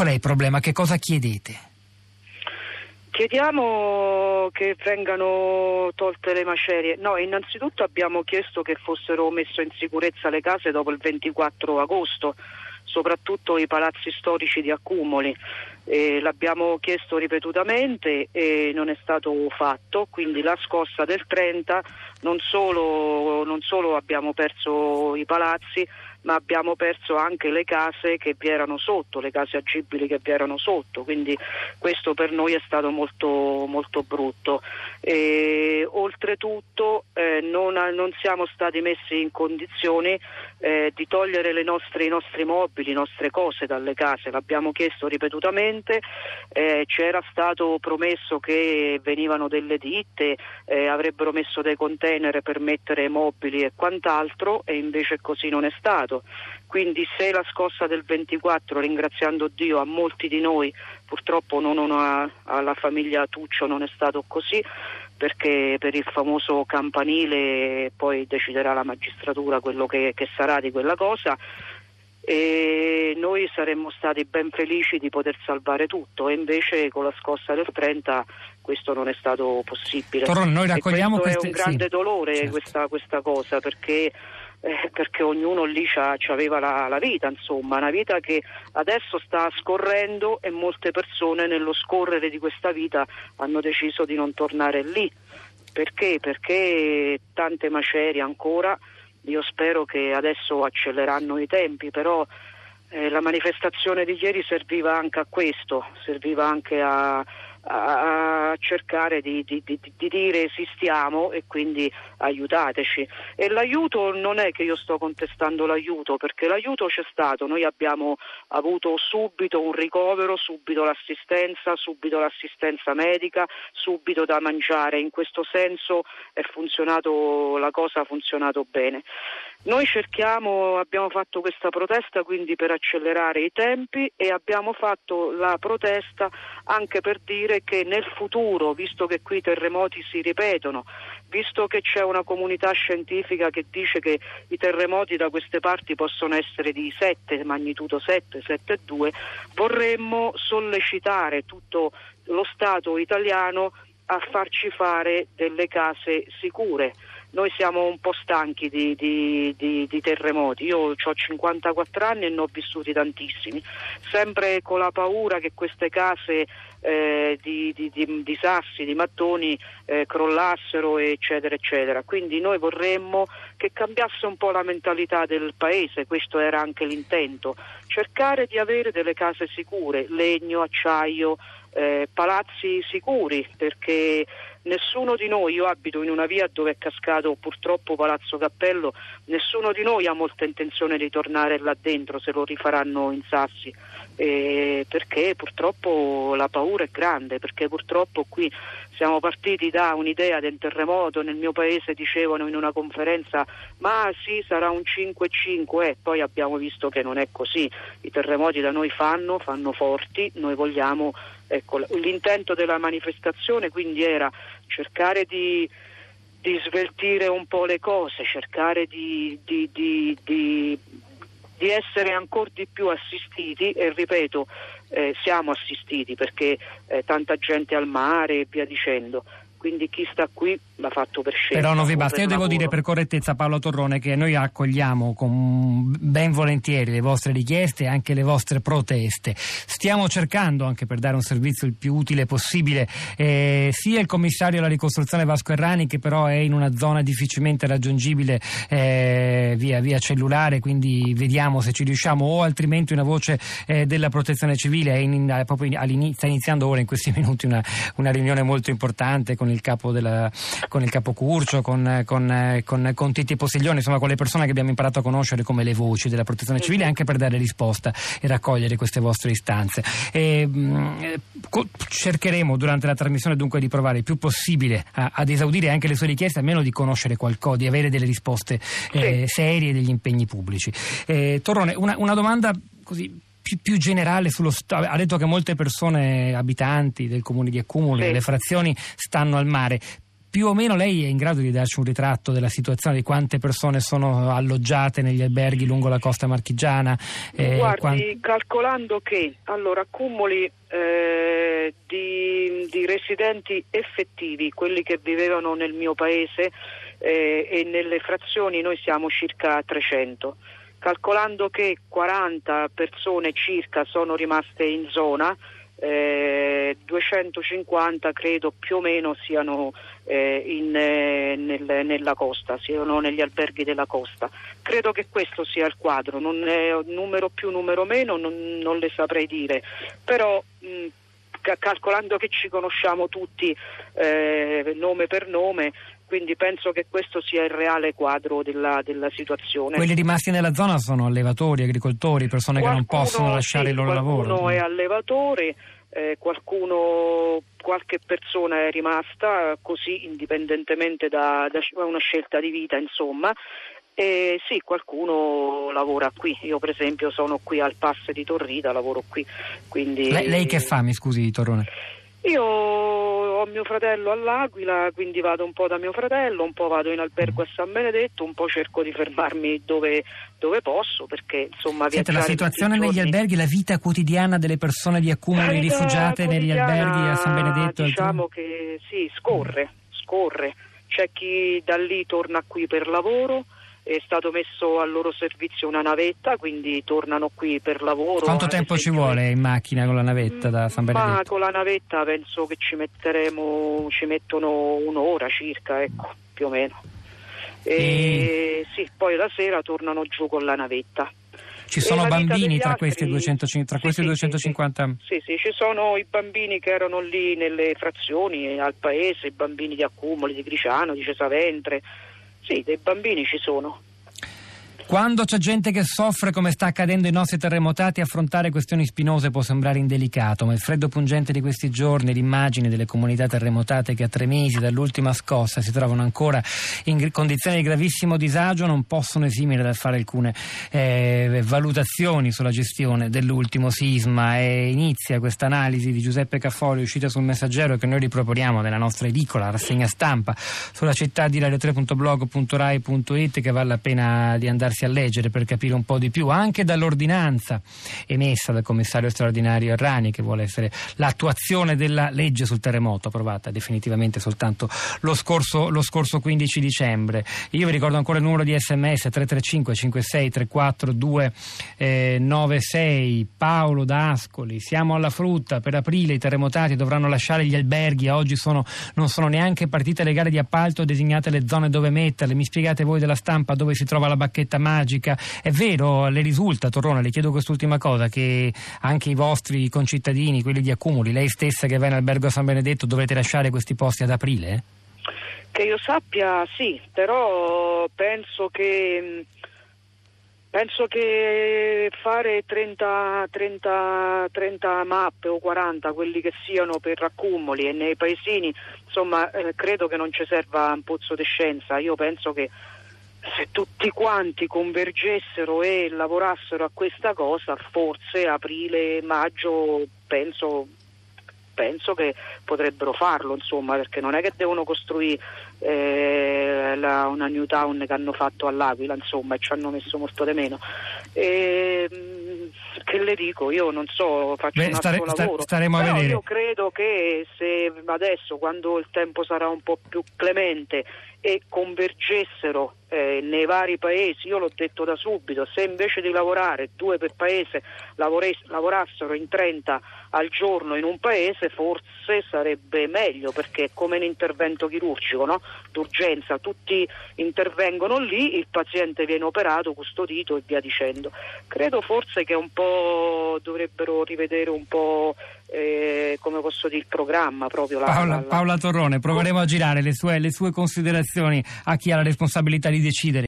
Qual è il problema? Che cosa chiedete? Chiediamo che vengano tolte le macerie. No, innanzitutto abbiamo chiesto che fossero messe in sicurezza le case dopo il 24 agosto, soprattutto i palazzi storici di accumuli. Eh, l'abbiamo chiesto ripetutamente e non è stato fatto, quindi la scossa del 30 non solo, non solo abbiamo perso i palazzi, ma abbiamo perso anche le case che vi erano sotto, le case agibili che vi erano sotto, quindi questo per noi è stato molto, molto brutto. E, oltretutto non, siamo stati messi in condizioni eh, di togliere nostre, i nostri mobili, le nostre cose dalle case, l'abbiamo chiesto ripetutamente, eh, c'era stato promesso che venivano delle ditte, eh, avrebbero messo dei container per mettere mobili e quant'altro e invece così non è stato. Quindi se la scossa del 24, ringraziando Dio a molti di noi, purtroppo non una, alla famiglia Tuccio non è stato così, perché per il famoso campanile poi deciderà la magistratura quello che, che sarà di quella cosa e noi saremmo stati ben felici di poter salvare tutto e invece con la scossa del 30 questo non è stato possibile. Torrone, noi raccogliamo e queste... è un grande sì, dolore certo. questa, questa, cosa perché, eh, perché ognuno lì aveva la, la, vita, insomma, una vita che adesso sta scorrendo e molte persone nello scorrere di questa vita hanno deciso di non tornare lì. Perché? Perché tante macerie ancora io spero che adesso acceleranno i tempi, però eh, la manifestazione di ieri serviva anche a questo, serviva anche a, a cercare di, di, di, di, dire esistiamo e quindi aiutateci. E l'aiuto non è che io sto contestando l'aiuto, perché l'aiuto c'è stato, noi abbiamo avuto subito un ricovero, subito l'assistenza, subito l'assistenza medica, subito da mangiare, in questo senso è funzionato, la cosa ha funzionato bene. Noi cerchiamo, abbiamo fatto questa protesta quindi per accelerare i tempi e abbiamo fatto la protesta anche per dire che nel futuro, visto che qui i terremoti si ripetono, visto che c'è una comunità scientifica che dice che i terremoti da queste parti possono essere di 7, magnitudo 7, 7,2, vorremmo sollecitare tutto lo Stato italiano a farci fare delle case sicure noi siamo un po' stanchi di, di, di, di terremoti. Io ho 54 anni e ne ho vissuti tantissimi, sempre con la paura che queste case eh, di, sassi, di mattoni eh, crollassero, eccetera, eccetera. Quindi noi vorremmo che cambiasse un po' la mentalità del paese, questo era anche l'intento, cercare di avere delle case sicure, legno, acciaio, eh, palazzi sicuri, perché nessuno di noi, io abito in una via dove è cascato purtroppo Palazzo Cappello, nessuno di noi ha molta intenzione di tornare là dentro se lo rifaranno in sassi, eh, perché purtroppo la paura è grande, perché purtroppo qui siamo partiti da un'idea del terremoto, nel mio paese dicevano in una conferenza ma sì sarà un 5-5 e eh, poi abbiamo visto che non è così, i terremoti da noi fanno, fanno forti, noi vogliamo Ecco, l'intento della manifestazione quindi era cercare di, di sveltire un po' le cose, cercare di, di, di, di essere ancora di più assistiti e ripeto, eh, siamo assistiti perché eh, tanta gente al mare e via dicendo quindi chi sta qui l'ha fatto per scelta. Però non vi basta, io devo lavoro. dire per correttezza Paolo Torrone che noi accogliamo con ben volentieri le vostre richieste e anche le vostre proteste. Stiamo cercando, anche per dare un servizio il più utile possibile, eh, sia il commissario alla ricostruzione Vasco Errani che però è in una zona difficilmente raggiungibile eh, via, via, cellulare, quindi vediamo se ci riusciamo o altrimenti una voce eh, della protezione civile è in, proprio in, sta iniziando ora in questi minuti una, una riunione molto importante con il capo, della, con il capo Curcio, con, con, con, con Titti Postiglione, insomma con le persone che abbiamo imparato a conoscere come le voci della protezione civile anche per dare risposta e raccogliere queste vostre istanze. E, mh, mm, cercheremo durante la trasmissione dunque di provare il più possibile a, ad esaudire anche le sue richieste, almeno di conoscere qualcosa, di avere delle risposte eh, serie degli impegni pubblici. Eh, Torrone, una, una domanda così più, più generale sullo Stato. Ha detto che molte persone abitanti del comune di Accumulo, sì. delle frazioni, stanno al mare. più o meno lei è in grado di darci un ritratto della situazione di quante persone sono alloggiate negli alberghi lungo la costa marchigiana? Eh, Guardi, quant... calcolando che allora accumuli eh, di, di, residenti effettivi, quelli che vivevano nel mio paese eh, e nelle frazioni noi siamo circa 300. Calcolando che 40 persone circa sono rimaste in zona, eh, 250 credo più o meno siano eh, in, eh, nel, nella costa, siano negli alberghi della costa. Credo che questo sia il quadro, non è numero più, numero meno, non, non le saprei dire, però mh, calcolando che ci conosciamo tutti eh, nome per nome, quindi penso che questo sia il reale quadro della, della situazione. Quelli rimasti nella zona sono allevatori, agricoltori, persone qualcuno, che non possono lasciare sì, il loro lavoro. Qualcuno è allevatore, eh, qualcuno, qualche persona è rimasta così indipendentemente da, da una scelta di vita, insomma. E sì, qualcuno lavora qui. Io, per esempio, sono qui al Pass di Torrida, lavoro qui. Quindi... Lei, lei che fa, mi scusi, Torrone? Io ho mio fratello all'Aquila, quindi vado un po' da mio fratello, un po' vado in albergo a San Benedetto, un po' cerco di fermarmi dove, dove posso, perché insomma Senta, la situazione negli giorni... alberghi, la vita quotidiana delle persone di accumulo di rifugiate negli alberghi a San Benedetto? Diciamo che sì, scorre, scorre. C'è chi da lì torna qui per lavoro, è stato messo al loro servizio una navetta, quindi tornano qui per lavoro. Quanto tempo ci vuole in macchina con la navetta da San Benedetto? Ma con la navetta penso che ci metteremo, ci mettono un'ora circa, ecco, più o meno. E, e... Sì, poi la sera tornano giù con la navetta. Ci sono bambini tra, altri... questi, 200, tra sì, questi sì, 250? Sì, sì, ci sono i bambini che erano lì nelle frazioni al paese, i bambini di Accumoli, di Griciano, di Cesaventre, sì, dei bambini ci sono. Quando c'è gente che soffre, come sta accadendo ai nostri terremotati, affrontare questioni spinose può sembrare indelicato, ma il freddo pungente di questi giorni, l'immagine delle comunità terremotate che a tre mesi dall'ultima scossa si trovano ancora in condizioni di gravissimo disagio, non possono esimere dal fare alcune eh, valutazioni sulla gestione dell'ultimo sisma. E inizia questa analisi di Giuseppe Caffoli uscita sul Messaggero che noi riproponiamo nella nostra edicola, rassegna stampa, sulla città di radio3.blog.rai.it che vale la pena di andarsi a leggere per capire un po' di più, anche dall'ordinanza emessa dal commissario straordinario Errani, che vuole essere l'attuazione della legge sul terremoto, approvata definitivamente soltanto lo scorso, lo scorso 15 dicembre. Io vi ricordo ancora il numero di sms 335 56 34 296. Paolo D'Ascoli, siamo alla frutta, per aprile i terremotati dovranno lasciare gli alberghi, oggi sono, non sono neanche partite le gare di appalto designate le zone dove metterle. Mi spiegate voi della stampa dove si trova la bacchetta magica. È vero, le risulta, Torrone, le chiedo quest'ultima cosa, che anche i vostri concittadini, quelli di Accumuli, lei stessa che va in albergo a San Benedetto, dovrete lasciare questi posti ad aprile? Che io sappia sì, però penso che... Penso che fare 30, 30, 30, mappe o 40, quelli che siano per accumuli e nei paesini, insomma, eh, credo che non ci serva un pozzo di scienza. Io penso che se tutti quanti convergessero e lavorassero a questa cosa, forse aprile, maggio, penso, penso che potrebbero farlo, insomma, perché non è che devono costruire eh, la, una new town che hanno fatto all'Aquila, insomma, e ci hanno messo molto di meno. E, mm, che le dico, io non so, faccio Beh, un stare, altro lavoro, staremo a vedere. io credo che se adesso, quando il tempo sarà un po' più clemente e convergessero eh, nei vari paesi, io l'ho detto da subito, se invece di lavorare due per paese lavorassero in 30 al giorno in un paese forse sarebbe meglio perché è come un intervento chirurgico no? d'urgenza, tutti intervengono lì, il paziente viene operato, custodito e via dicendo. Credo forse che un po' dovrebbero rivedere un po' eh, come posso dire il programma proprio. La, Paola, la, Paola, Torrone, proveremo a girare le sue, le sue considerazioni a chi ha la responsabilità di decidere